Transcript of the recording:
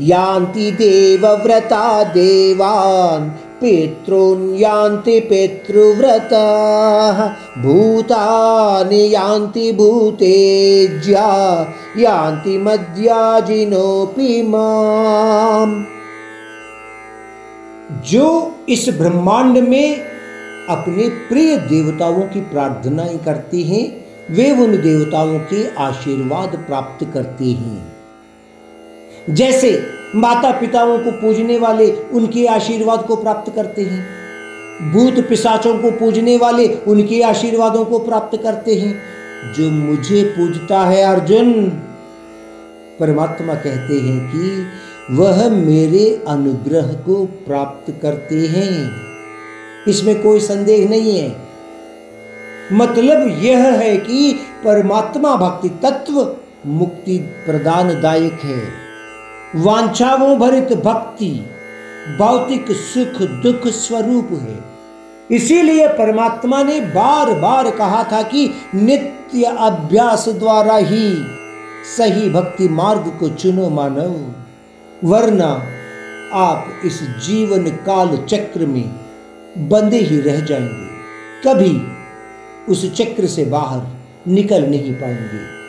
यान्ति देवव्रता देवान्, पितॄन् यान्ति पितृव्रताः। भूतानि यान्ति भूतेज्या, यान्ति मद्याजिनोऽपि माम्। जो इस ब्रह्मांड में अपने प्रिय देवताओं की प्रार्थनाएँ करते हैं, वे उन देवताओं के आशीर्वाद प्राप्त करते हैं। जैसे माता पिताओं को पूजने वाले उनके आशीर्वाद को प्राप्त करते हैं। भूत पिशाचों को पूजने वाले उनके आशीर्वादों को प्राप्त करते हैं। जो मुझे पूजता है अर्जुन, परमात्मा कहते हैं कि वह मेरे अनुग्रह को प्राप्त करते हैं। इसमें कोई संदेह नहीं है। मतलब यह है कि परमात्मा भक्ति तत्व मुक्ति प्रदानदायक है। वांछाओं भरित भक्ति, भौतिक सुख, दुख स्वरूप है। इसीलिए परमात्मा ने बार बार कहा था कि नित्य अभ्यास द्वारा ही सही भक्ति मार्ग को चुनो मानव, वरना आप इस जीवन काल चक्र में बंधे ही रह जाएँगे। कभी उस चक्र से बाहर निकल नहीं पाएँगे।